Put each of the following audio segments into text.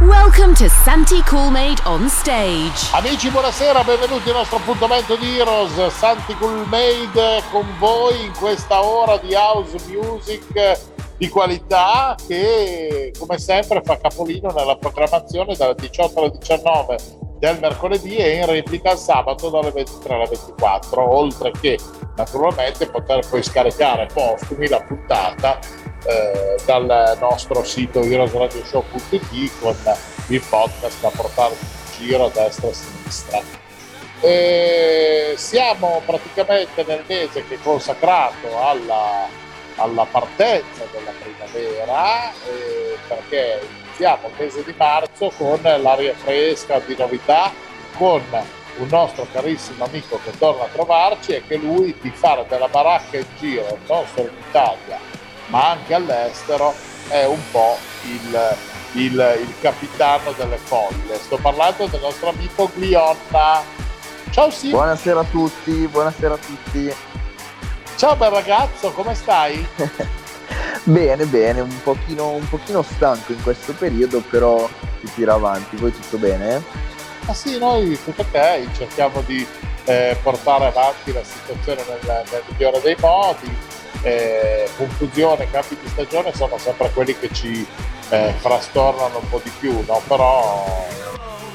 Welcome to Santi Coolmade on stage. Amici, buonasera, benvenuti al nostro appuntamento di Heroes. Santi Coolmade con voi in questa ora di house music di qualità che, come sempre, fa capolino nella programmazione dalle 18 alle 19 del mercoledì e in replica il sabato dalle 23 alle 24, oltre che naturalmente poter poi scaricare postumi la puntata eh, dal nostro sito heroesradioshow.it con il podcast da portare in giro a destra e a sinistra. E siamo praticamente nel mese che è consacrato alla, alla partenza della primavera eh, perché iniziamo il mese di marzo con l'aria fresca di novità con un nostro carissimo amico che torna a trovarci e che lui di fare della baracca in giro non solo in Italia ma anche all'estero, è un po' il, il, il capitano delle folle. Sto parlando del nostro amico Glionna. Ciao Sim. Buonasera a tutti, buonasera a tutti. Ciao bel ragazzo, come stai? bene, bene, un pochino, un pochino stanco in questo periodo, però si tira avanti. Voi tutto bene? Ah sì, noi tutto ok, cerchiamo di eh, portare avanti la situazione nel, nel migliore dei modi eh, confusione, cambi di stagione sono sempre quelli che ci eh, frastornano un po' di più, no? però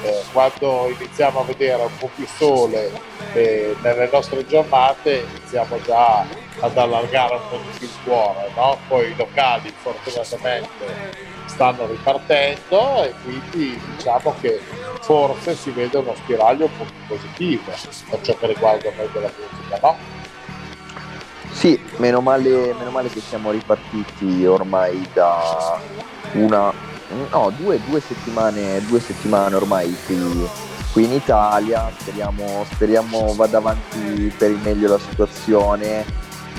eh, quando iniziamo a vedere un po' più sole eh, nelle nostre giornate iniziamo già ad allargare un po' di più il cuore, no? poi i locali fortunatamente stanno ripartendo e quindi diciamo che forse si vede uno spiraglio un po' più positivo per ciò che riguarda mondo della musica, no? Sì, meno male, meno male che siamo ripartiti ormai da una, no, due, due, settimane, due settimane ormai qui, qui in Italia. Speriamo, speriamo vada avanti per il meglio la situazione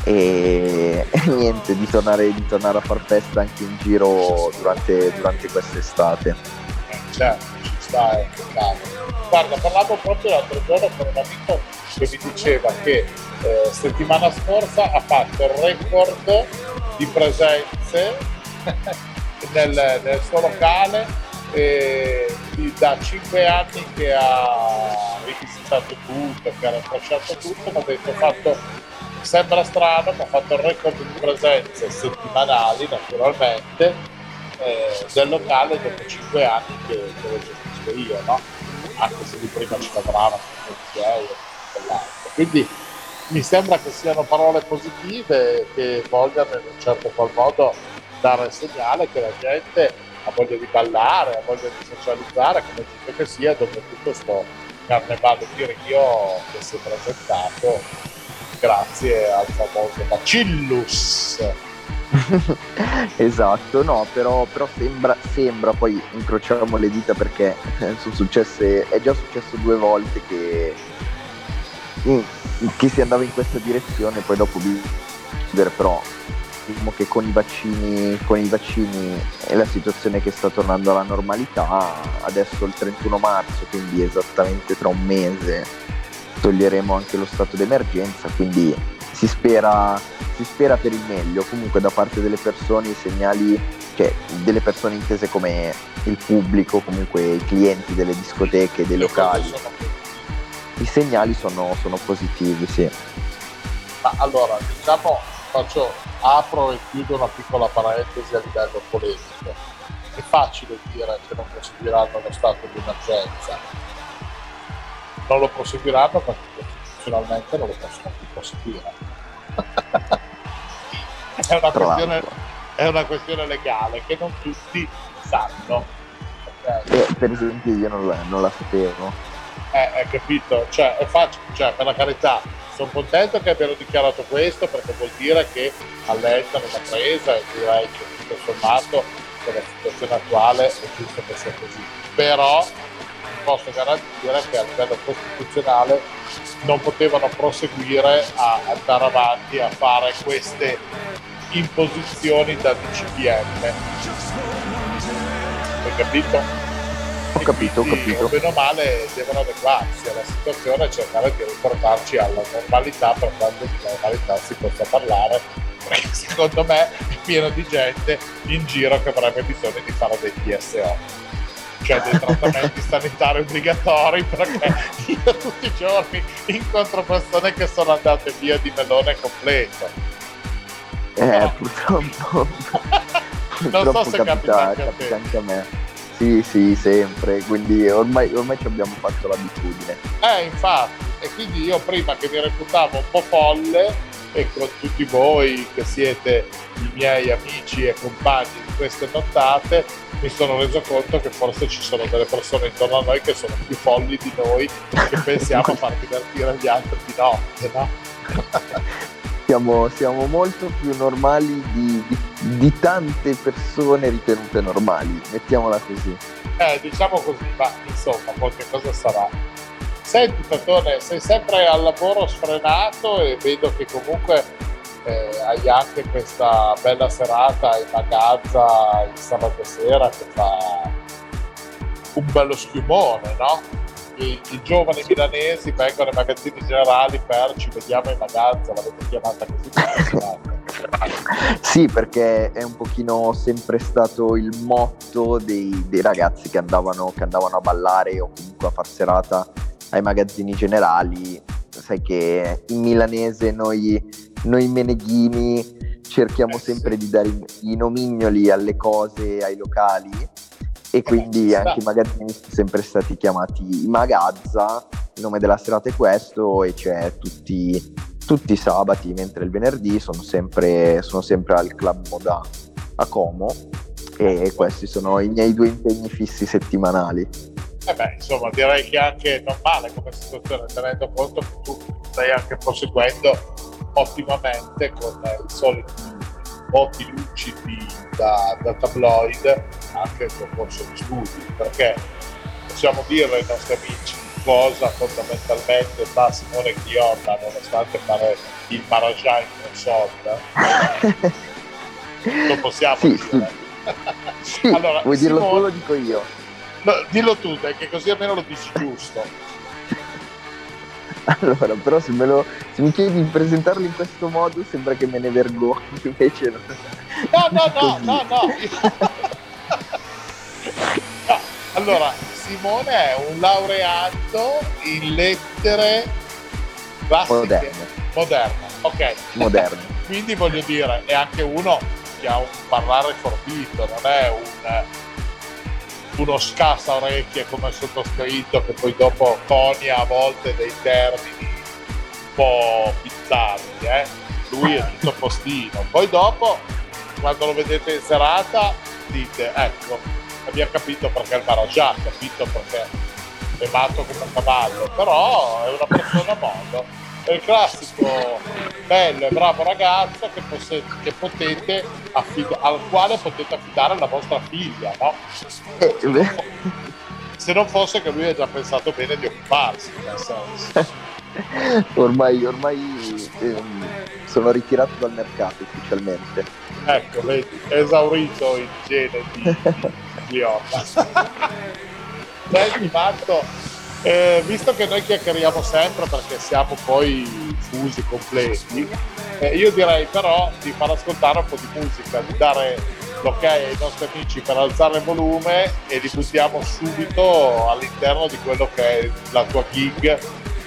e, e niente, di tornare, di tornare, a far festa anche in giro durante, durante quest'estate. Certo, ci sta, è Guarda, parlavo proprio l'altro giorno con un amico che mi diceva che eh, settimana scorsa ha fatto il record di presenze nel, nel suo locale e da 5 anni che ha rivisitato tutto, che ha rintracciato tutto, mi ha detto fatto, sembra strano, ma ha fatto il record di presenze settimanali naturalmente eh, del locale dopo 5 anni che, lo gestisco io, no? anche se di prima ci lavorava con il Quindi mi sembra che siano parole positive che vogliano in un certo qual modo dare il segnale che la gente ha voglia di ballare, ha voglia di socializzare, come giusto che sia, dopo tutto sto carnevale di Rio che si è presentato grazie al famoso Bacillus. esatto, no, però, però sembra, sembra, poi incrociamo le dita perché sono successe, è già successo due volte che che si andava in questa direzione, poi dopo vedere però diciamo che con i vaccini, con i vaccini è la situazione che sta tornando alla normalità, adesso il 31 marzo, quindi esattamente tra un mese toglieremo anche lo stato d'emergenza, quindi si spera, si spera per il meglio, comunque da parte delle persone i segnali, cioè delle persone intese come il pubblico, comunque i clienti delle discoteche, dei locali i segnali sono, sono positivi, sì. Ma allora, diciamo, faccio, apro e chiudo una piccola parentesi a livello politico. È facile dire che non proseguiranno lo stato di emergenza. Non lo proseguiranno perché costituzionalmente non lo possono più proseguire. è, una questione, è, una questione, legale che non tutti sanno. Okay? Eh, per esempio io non la, non la sapevo eh, capito? Cioè, è facile, cioè, per la carità, sono contento che abbiano dichiarato questo perché vuol dire che allentano la presa e direi che tutto sommato per la situazione attuale è giusto che sia così. Però posso garantire che a livello costituzionale non potevano proseguire a andare avanti a fare queste imposizioni da DCPM. Hai capito? Ho capito, ho capito. Meno male devono adeguarsi alla situazione e cercare di riportarci alla normalità per quanto di normalità si possa parlare. Perché secondo me è pieno di gente in giro che avrebbe bisogno di fare dei TSO cioè dei trattamenti sanitari obbligatori perché io tutti i giorni incontro persone che sono andate via di melone completo. Eh, no. purtroppo. non purtroppo so se capita, capita, capita anche a me. Sì, sì, sempre, quindi ormai, ormai ci abbiamo fatto l'abitudine. Eh, infatti, e quindi io prima che mi reputavo un po' folle e con tutti voi che siete i miei amici e compagni di queste nottate, mi sono reso conto che forse ci sono delle persone intorno a noi che sono più folli di noi che pensiamo a far divertire gli altri di notte, no? siamo, siamo molto più normali di, di, di, tante persone ritenute normali, mettiamola così. Eh, diciamo così, ma insomma, qualche cosa sarà. Senti, Tatone, sei sempre al lavoro sfrenato e vedo che comunque eh, hai anche questa bella serata in Magazza il sabato sera che fa un bello schiumone, no? I, i, giovani milanesi vengono ai magazzini generali per ci vediamo in magazza, l'avete chiamata così. sì, perché è un pochino sempre stato il motto dei, dei ragazzi che andavano, che andavano, a ballare o comunque a far serata ai magazzini generali. Sai che in milanese noi, noi meneghini cerchiamo eh, sempre di dare i nomignoli alle cose, ai locali e quindi anche i magazzini sono sempre stati chiamati Magazza, il nome della serata è questo e c'è tutti, tutti i sabati, mentre il venerdì sono sempre, sono sempre al Club Moda a Como e questi sono i miei due impegni fissi settimanali. Eh beh, insomma, direi che anche non male come situazione, tenendo conto che tu stai anche proseguendo ottimamente con i soliti voti lucidi da, da tabloid anche il tuo corso di studi, perché possiamo dire ai nostri amici cosa fondamentalmente fa Simone Chiotta nonostante fare il Marajà in console? Lo possiamo sì, dire. Sì, allora, vuoi Simone, dirlo tu lo dico io? No, dillo tu, dai, che così almeno lo dici giusto. Allora, però se, lo, se, mi chiedi di presentarlo in questo modo sembra che me ne vergogno, invece no. No, no, no, no, no. no. Allora, Simone è un laureato in lettere classiche moderne. Moderne, ok. Moderne. Quindi voglio dire, è anche uno che ha un parlare forbito, non è un uno scassa orecchie come sottoscritto che poi dopo conia a volte dei termini un po' bizzarri, eh? lui è tutto postino. Poi dopo, quando lo vedete in serata, dite, ecco, abbiamo capito perché il Maraggià, capito perché è matto come un cavallo, però è una persona modo è il classico bello e bravo ragazzo che, posse, che potete affid- al quale potete affidare la vostra figlia, no? Se non fosse che lui ha già pensato bene di occuparsi, nel senso. ormai, ormai ehm, sono ritirato dal mercato ufficialmente. Ecco, vedi, esaurito il gene di, di Orma. Senti Marco, eh, visto che noi chiacchieriamo sempre perché siamo poi fusi completi, eh, io direi però di far ascoltare un po' di musica, di dare l'ok ai nostri amici per alzare il volume e li buttiamo subito all'interno di quello che è la tua gig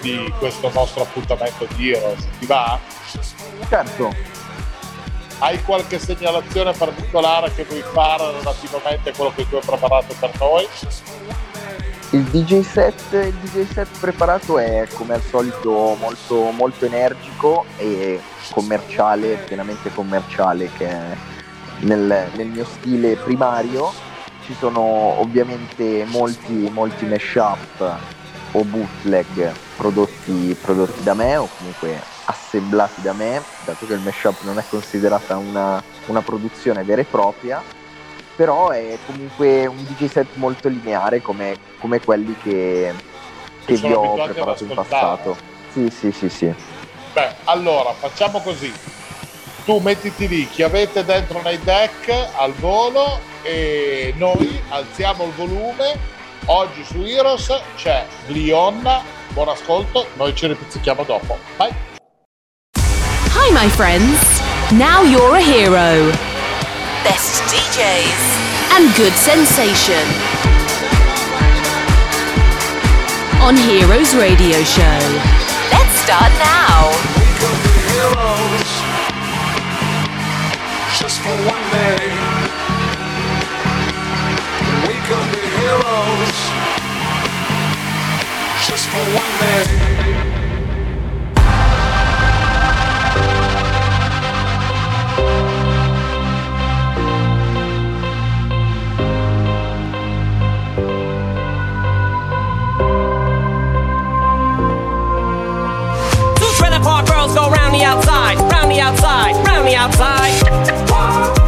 di questo nostro appuntamento di Heroes. Ti va? Certo. Hai qualche segnalazione particolare che vuoi fare relativamente a quello che tu hai preparato per noi? Il DJ, set, il DJ set preparato è come al solito molto, molto energico e commerciale, pienamente commerciale che è nel, nel mio stile primario. Ci sono ovviamente molti, molti mashup o bootleg prodotti, prodotti da me o comunque assemblati da me, dato che il mashup non è considerata una, una produzione vera e propria però è comunque un DJ set molto lineare come, come quelli che, che vi ho preparato in passato. Sì, sì, sì, sì. Beh, allora facciamo così. Tu mettiti lì, chi avete dentro nei deck al volo e noi alziamo il volume. Oggi su Iros c'è Glionna, buon ascolto, noi ci ripizzichiamo dopo. Bye. Hi my friends, now you're a hero. best DJs, and good sensation on Heroes Radio Show. Let's start now. Heroes, just for one day. Heroes, just for one day. thank you outside.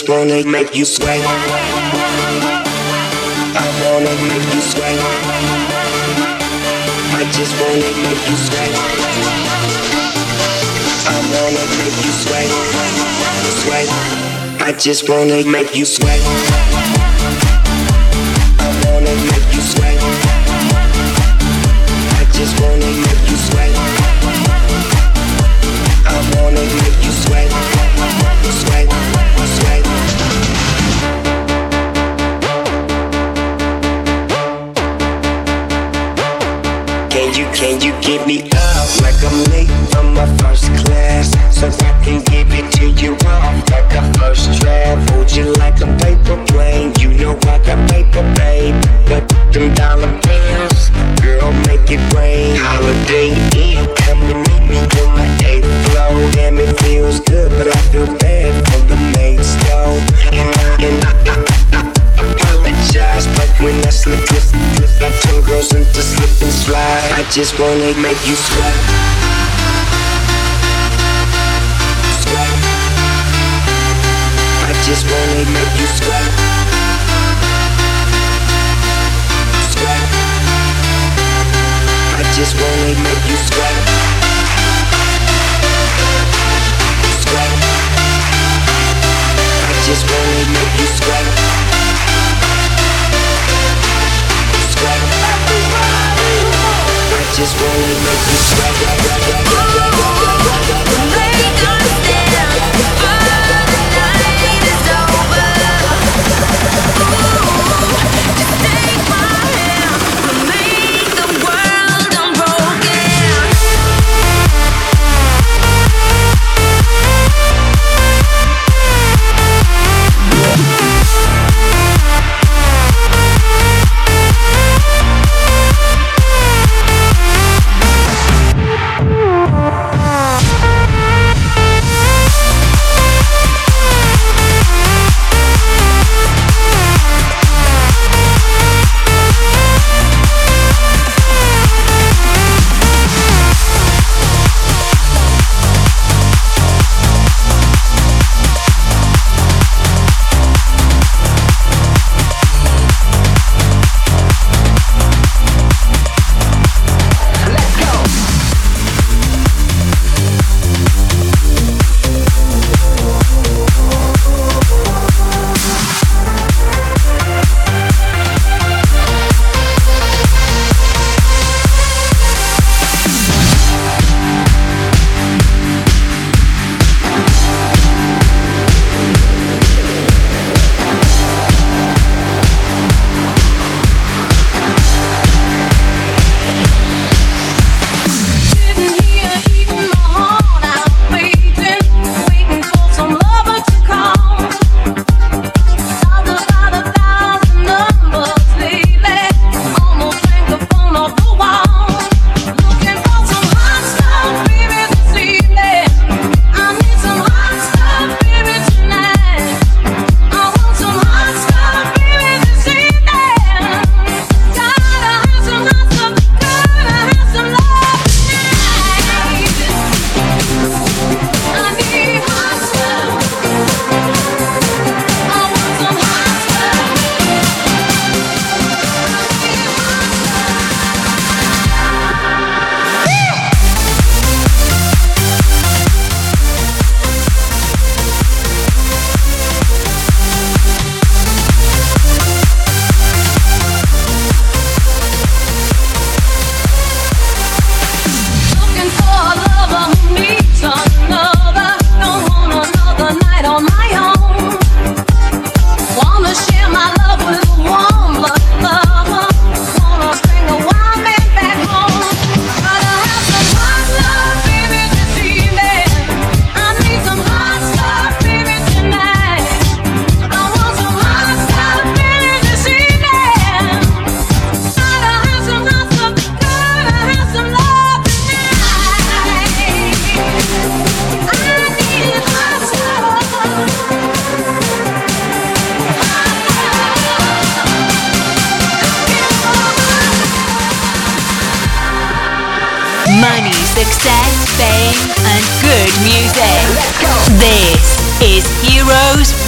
just wanna make you sway. I wanna make you sway. I just wanna make you sway. I wanna make you sway. Sway. I just wanna make you sway. Just wanna make you sweat.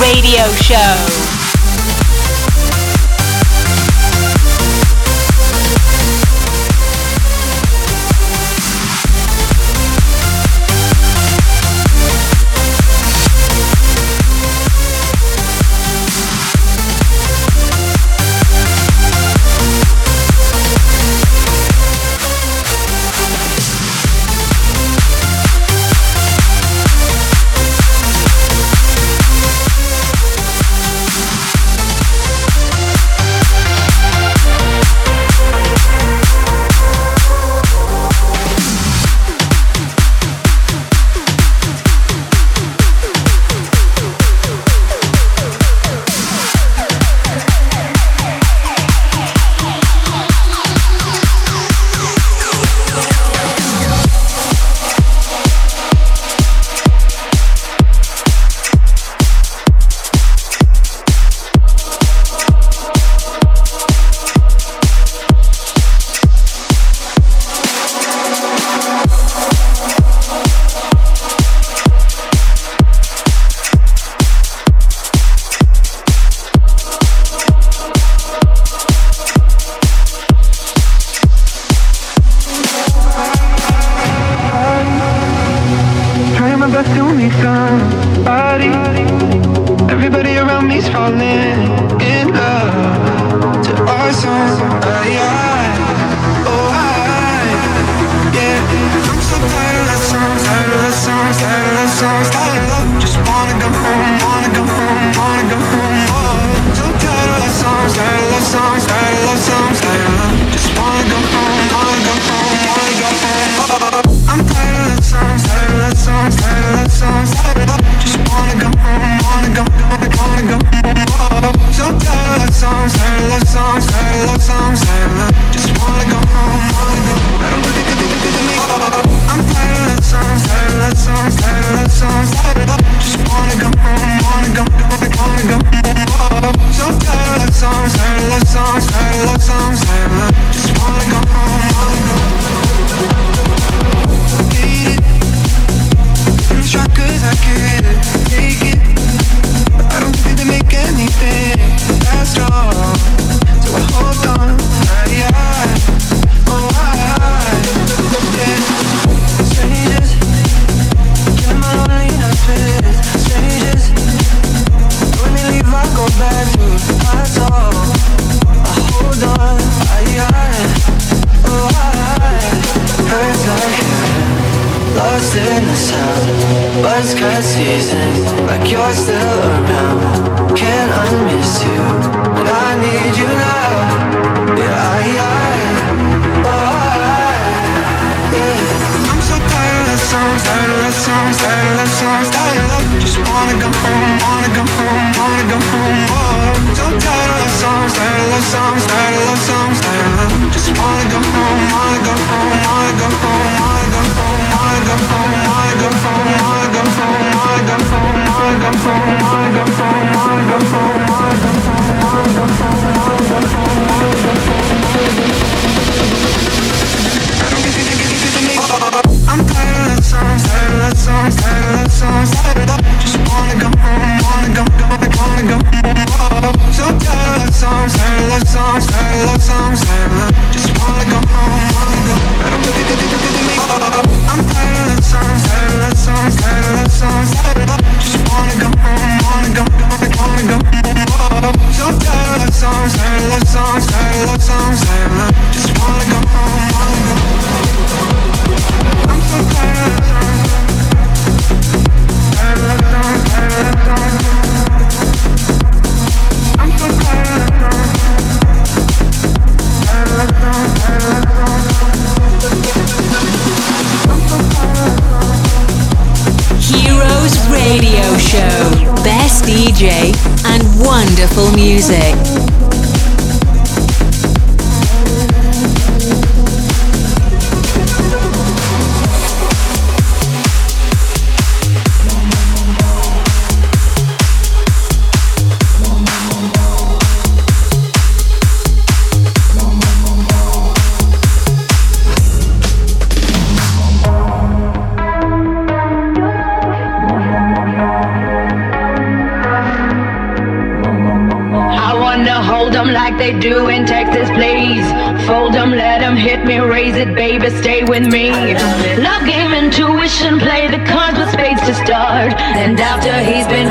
Radio Show. tired of love songs, tired of love songs, tired of love songs, tired of love. Just wanna go home, wanna go home. the cards with spades to start. And after he's been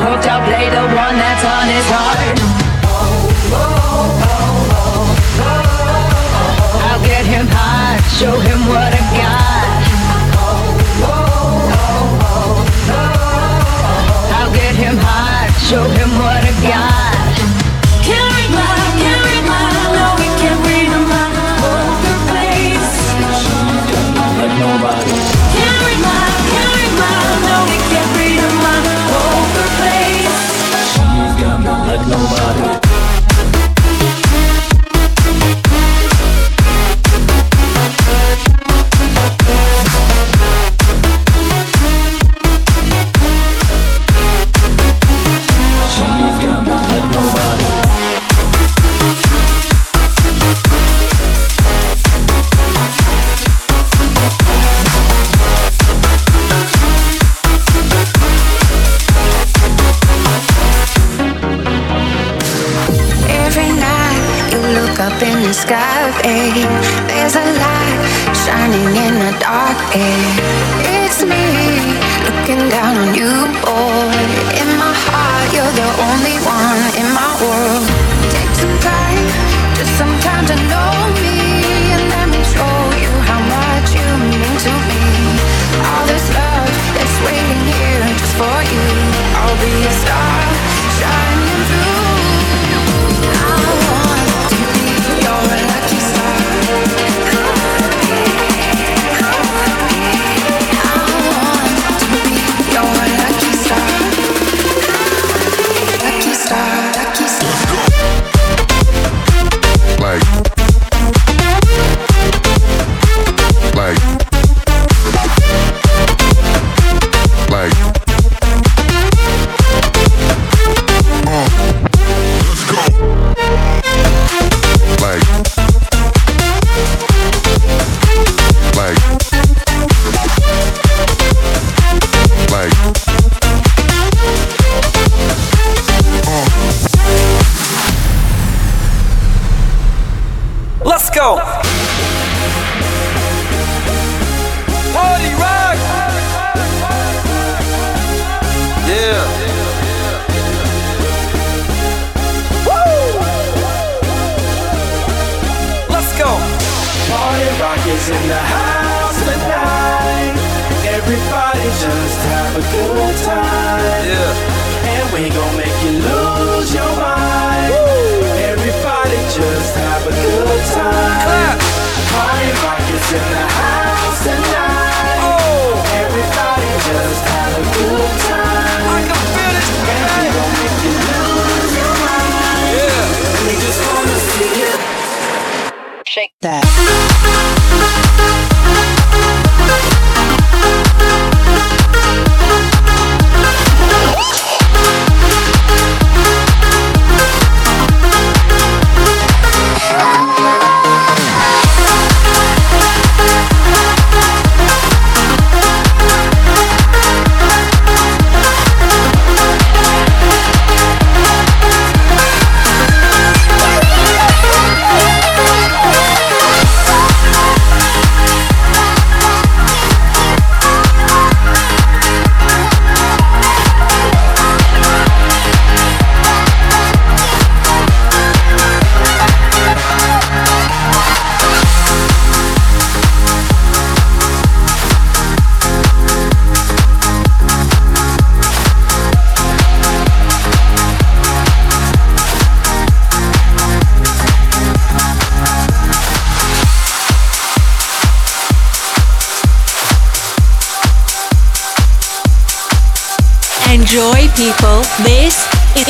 Enjoy, people. This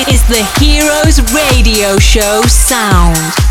is the Heroes Radio Show sound.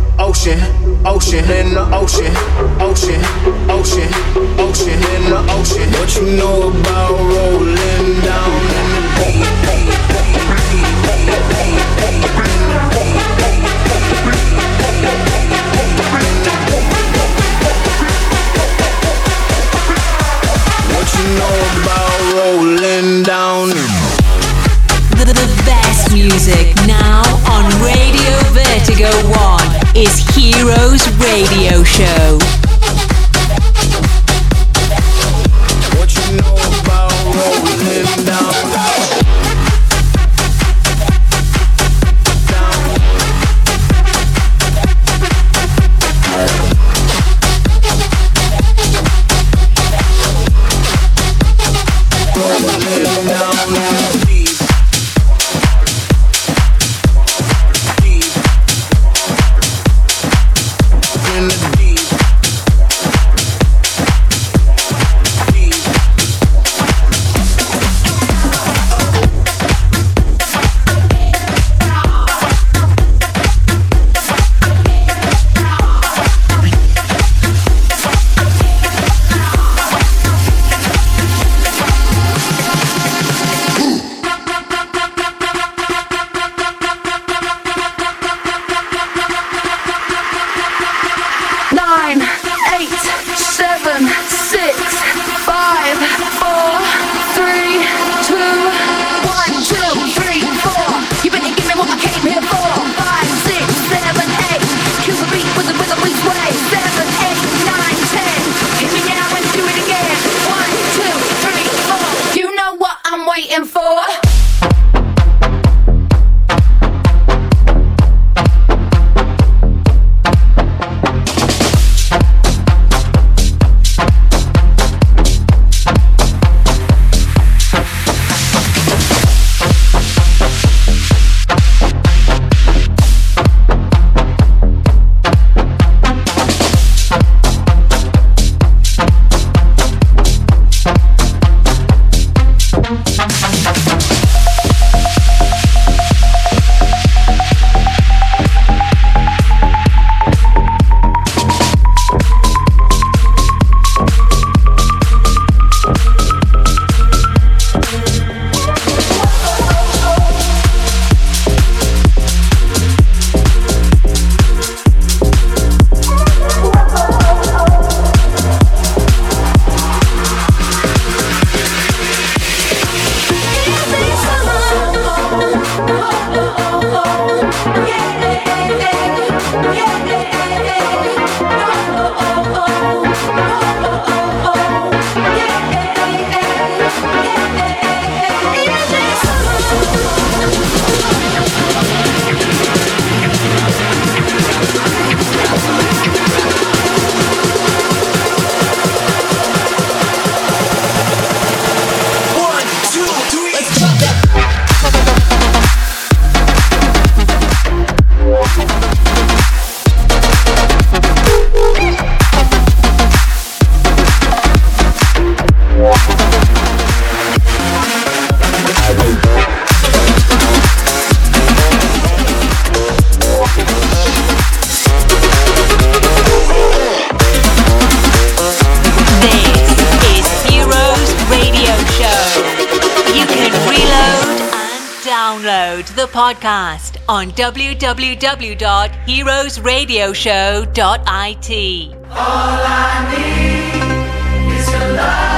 ocean, ocean, in the ocean, ocean, ocean, ocean, in the ocean. What you know about rolling down in the What you know about rolling down? The, the best music now on Radio Vertigo 1 is Heroes Radio Show. What you know about? oh, oh, oh, oh, yeah. Podcast on www.heroesradioshow.it. All I need is your love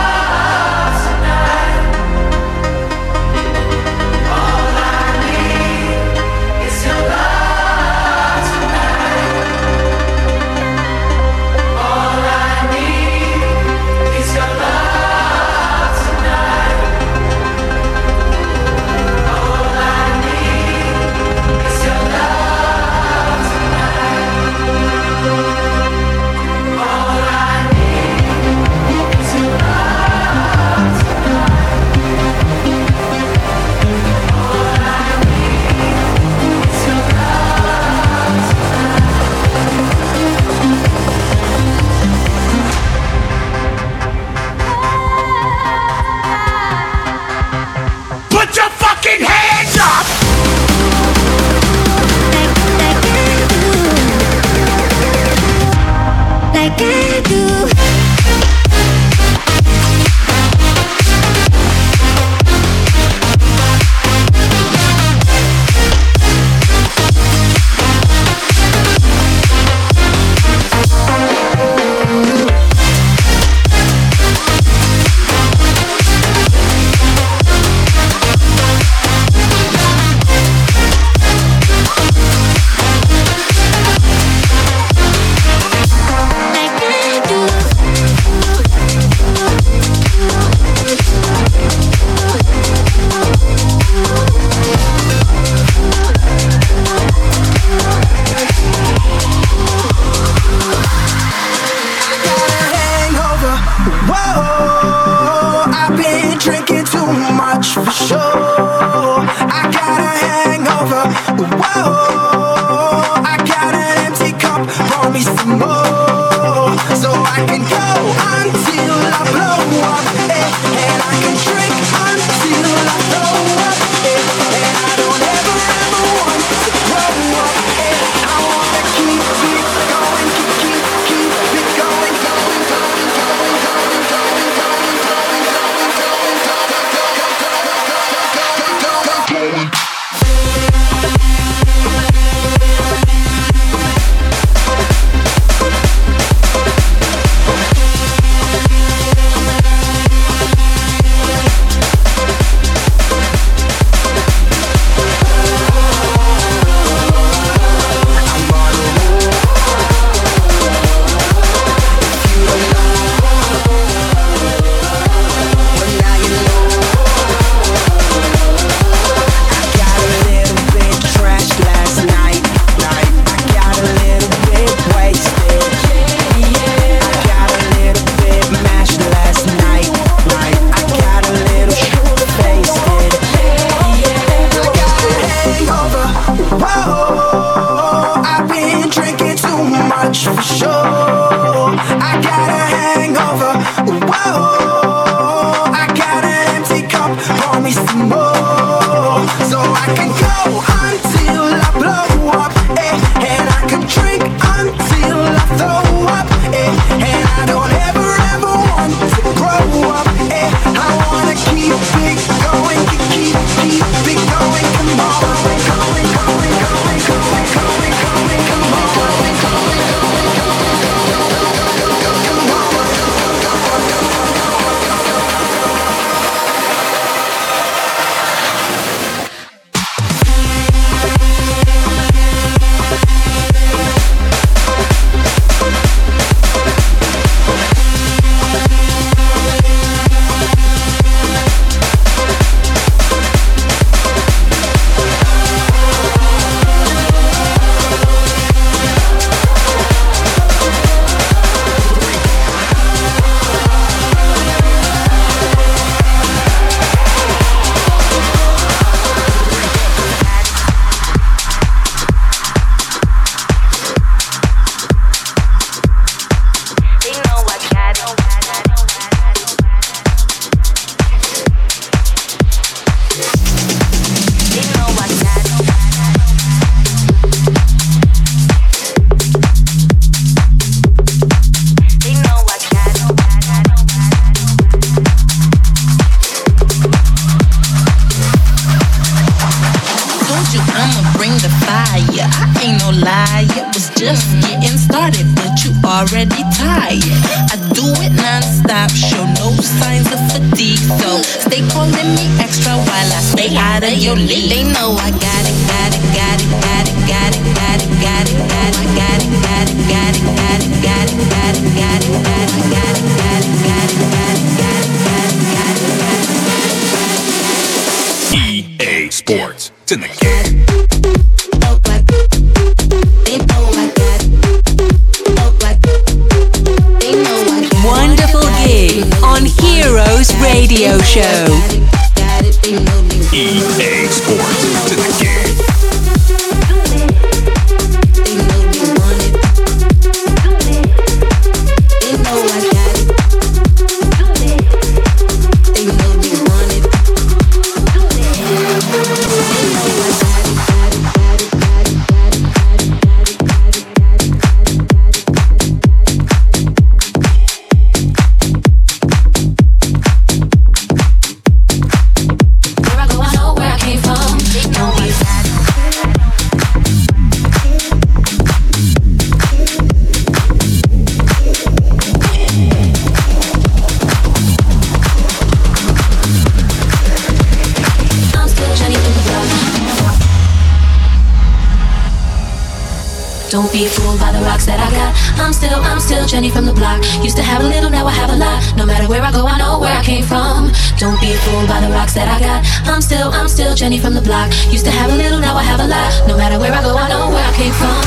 rocks that I got. I'm still, I'm still Jenny from the block. Used to have a little, now I have a lot. No matter where I go, I know where I came from. Don't be fooled by the rocks that I got. I'm still, I'm still Jenny from the block. Used to have a little, now I have a lot. No matter where I go, I know where I came from.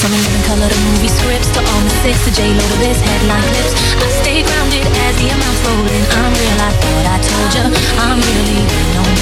From the living color to movie scripts to all the six to J Lo to this headline clips. I stay grounded as the amounts roll in. I'm real, I thought I told ya. I'm really no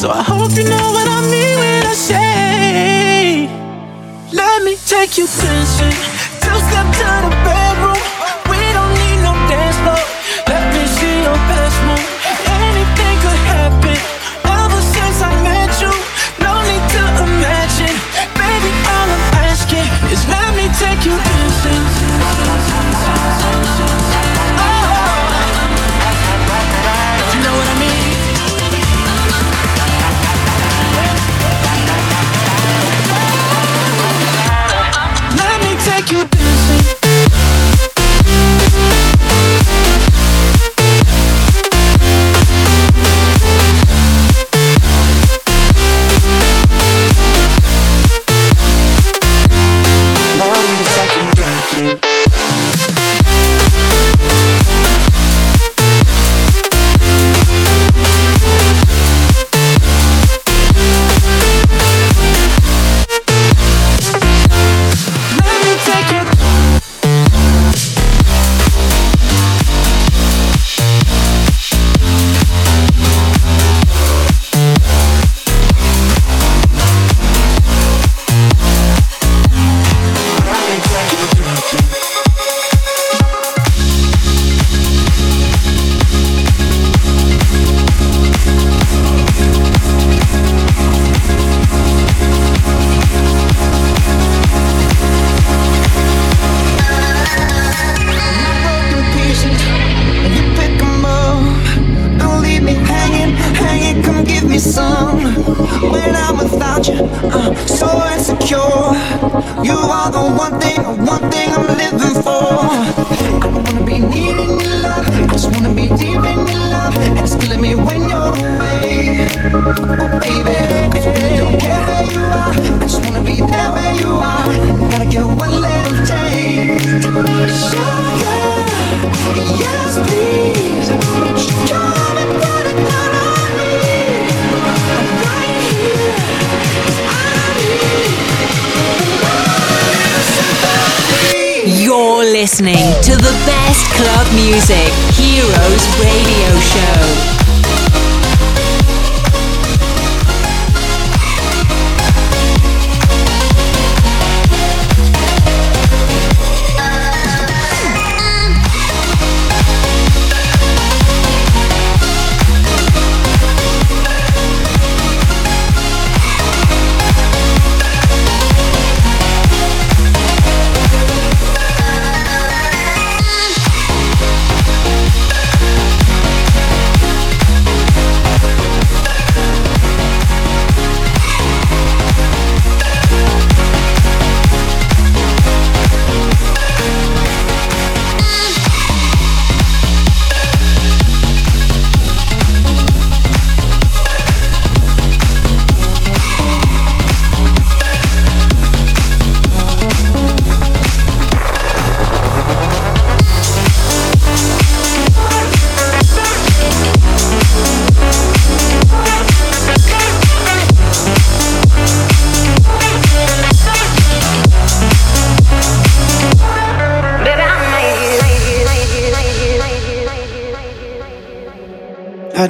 So I hope you know what I mean when I say, Let me take you dancing. Two step to the bedroom.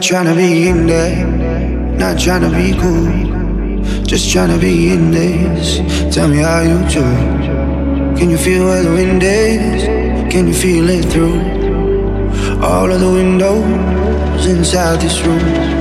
Not trying to be in there, not trying to be cool. Just trying to be in this. Tell me how you do. Can you feel where the wind is? Can you feel it through all of the windows inside this room?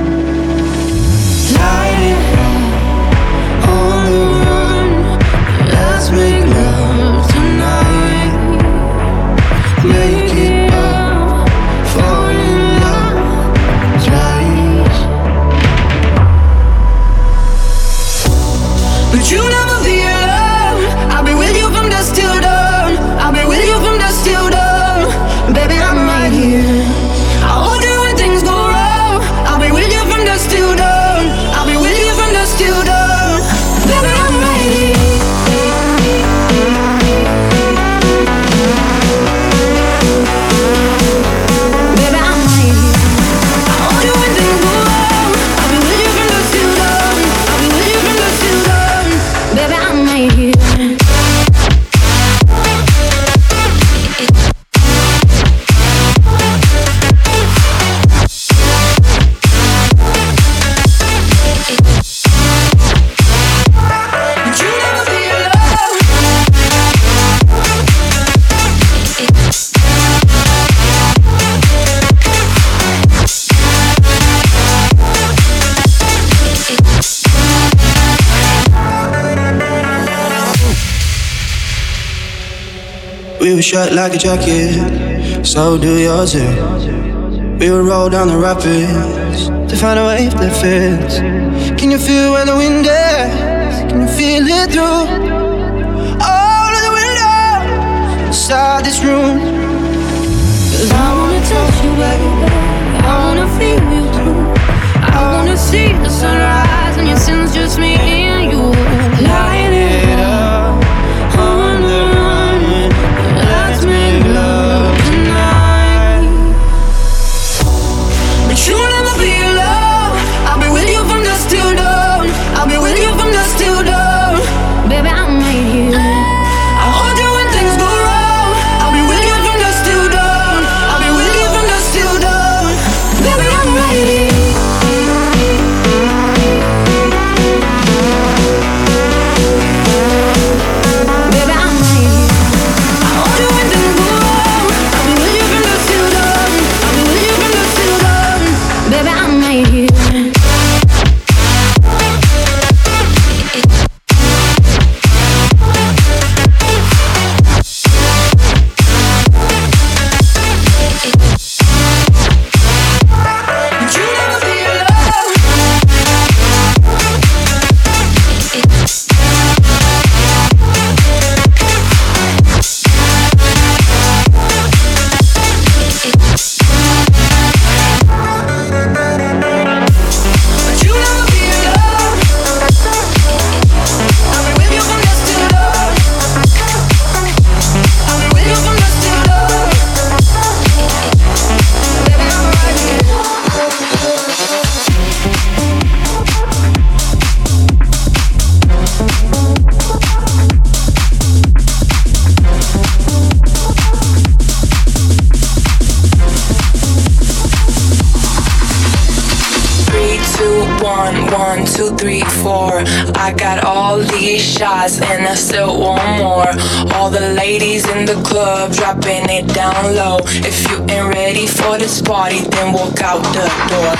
is shut like a jacket, so do yours. Yeah. We will roll down the rapids to find a wave that fits. Can you feel where the wind is? Can you feel it through all of the windows inside this room? Cause I wanna touch you, baby. I wanna feel you too. I wanna see the sunrise, and your sins just me and you. Light it up. All the ladies in the club dropping it down low. If you ain't ready for this party, then walk out the door.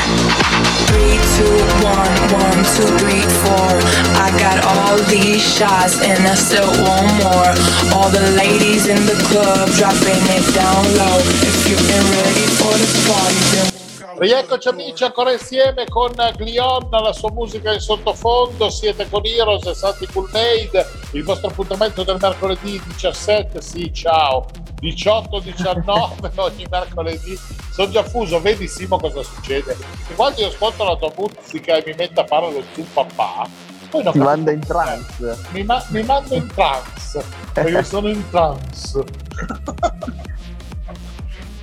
Three, two, one, one, two, three, four. I got all these shots and I still want more. All the ladies in the club dropping it down low. If you ain't ready for this party, then Rieccoci amici ancora insieme con Glion, la sua musica in sottofondo, siete con Heroes e Santi Cool Made, il vostro appuntamento del mercoledì 17, sì ciao, 18-19 ogni mercoledì, sono già fuso, vedi Simo cosa succede, che quando io ascolto la tua musica e mi metto a fare lo zoom papà, poi non Ti manda in trance. mi, ma- mi mando in trance, perché sono in trance.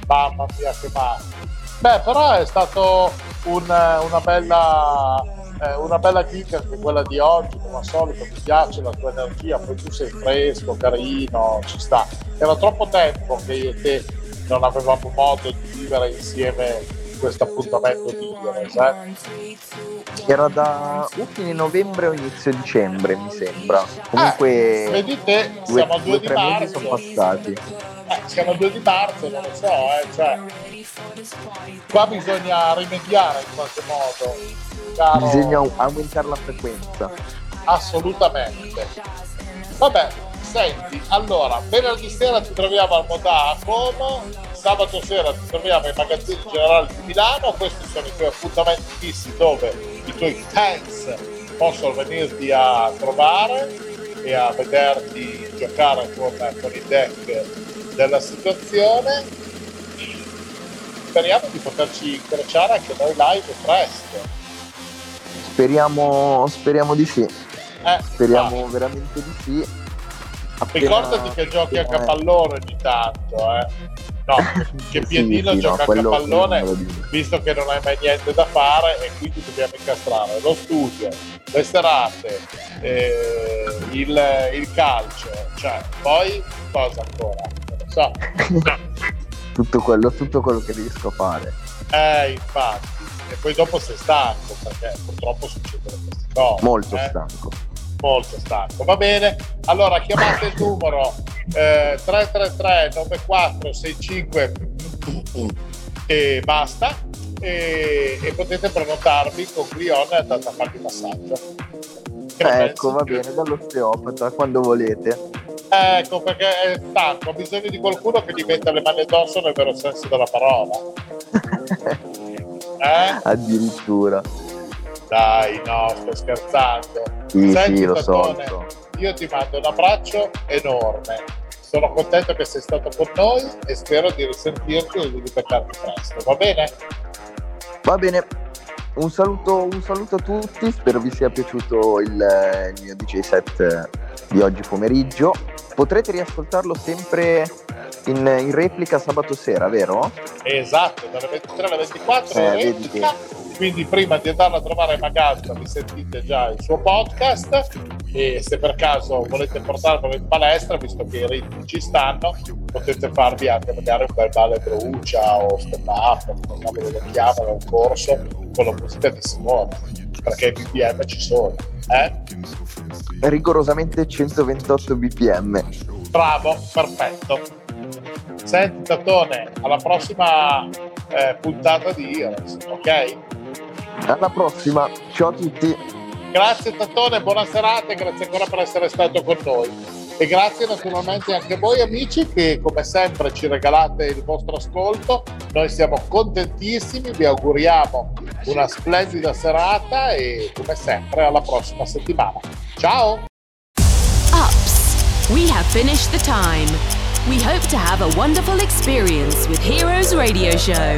Mamma mia che male. Beh, però è stato un- una bella eh, una bella gig anche quella di oggi, come al solito mi piace la tua energia, poi tu sei fresco, carino, ci sta. Era troppo tempo che io e te non avevamo modo di vivere insieme questo appuntamento di eh? Era da o fine novembre o inizio dicembre, mi sembra. Comunque Eh, vedi te, due, siamo a 2 due di tre mesi marzo. sono passati. Eh, siamo 2 di marzo, non lo so, eh, cioè, qua bisogna rimediare in qualche modo, caro, Bisogna au- aumentare la frequenza. assolutamente. Vabbè, senti, allora, venerdì sera ti troviamo al Modà a Como, sabato sera ti troviamo ai magazzini generali di Milano, questi sono i tuoi appuntamenti fissi dove i tuoi fans possono venirti a trovare e a vederti giocare con, con il deck della situazione. Speriamo di poterci incrociare anche noi live presto. Speriamo, speriamo di sì. Eh, Speriamo veramente di sì. Appena- Ricordati che giochi a appena- pallone ogni tanto, eh. No, che Sì, Piedino sì, no, gioca anche a pallone, non me lo dico. visto che non hai mai niente da fare e quindi dobbiamo incastrare lo studio, le serate, eh, il, il calcio, cioè, poi cosa ancora? So. Tutto quello, tutto quello che riesco a fare. Eh, infatti. E poi dopo sei stanco, perché purtroppo succedono queste cose. Molto eh. stanco. molto stanco. Va bene? Allora chiamate il numero eh, 333 9465 e basta. E, e potete prenotarvi con Clion e andate a farvi massaggio. Che Ecco, va bene, dall'osteopata quando volete. Ecco, perché è stanco, ha bisogno di qualcuno che gli metta le mani addosso nel vero senso della parola. Eh? Addirittura. Dai, no, sto scherzando. Sì, Senti, sì, lo so, Tatone, so. io ti mando un abbraccio enorme. Sono contento che sei stato con noi e spero di risentirti e di ripettarti presto, va bene? Va bene. Un saluto, un saluto a tutti, spero vi sia piaciuto il, eh, il mio DJ set di oggi pomeriggio. Potrete riascoltarlo sempre in, in replica sabato sera, vero? Esatto, dalle 23 alle 24 Eh, replica. quindi prima di andarlo a trovare a Magazza vi sentite già il suo podcast e se per caso volete portarvelo in palestra, visto che i ritmi ci stanno, potete farvi anche magari un bel ballo brucia o stand up, come lo chiamano, un corso con la musica di Simone, perché i BPM ci sono. Eh? Rigorosamente 128 bpm. Bravo, perfetto. Senti Tatone, alla prossima eh, puntata di Heroes, ok? Alla prossima, ciao a tutti. Grazie Tattone, buona serata e grazie ancora per essere stato con noi. E grazie naturalmente anche a voi amici che come sempre ci regalate il vostro ascolto. Noi siamo contentissimi, vi auguriamo una splendida serata e come sempre alla prossima settimana. Ciao! Ups, we have finished the time. We hope to have a wonderful experience with Heroes Radio Show.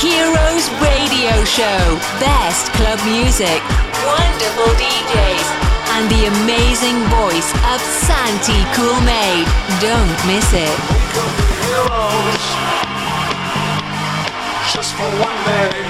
Heroes Radio Show. Best club music, wonderful DJs, and the amazing voice of Santi Coolmade. Don't miss it. Heroes, just for one day.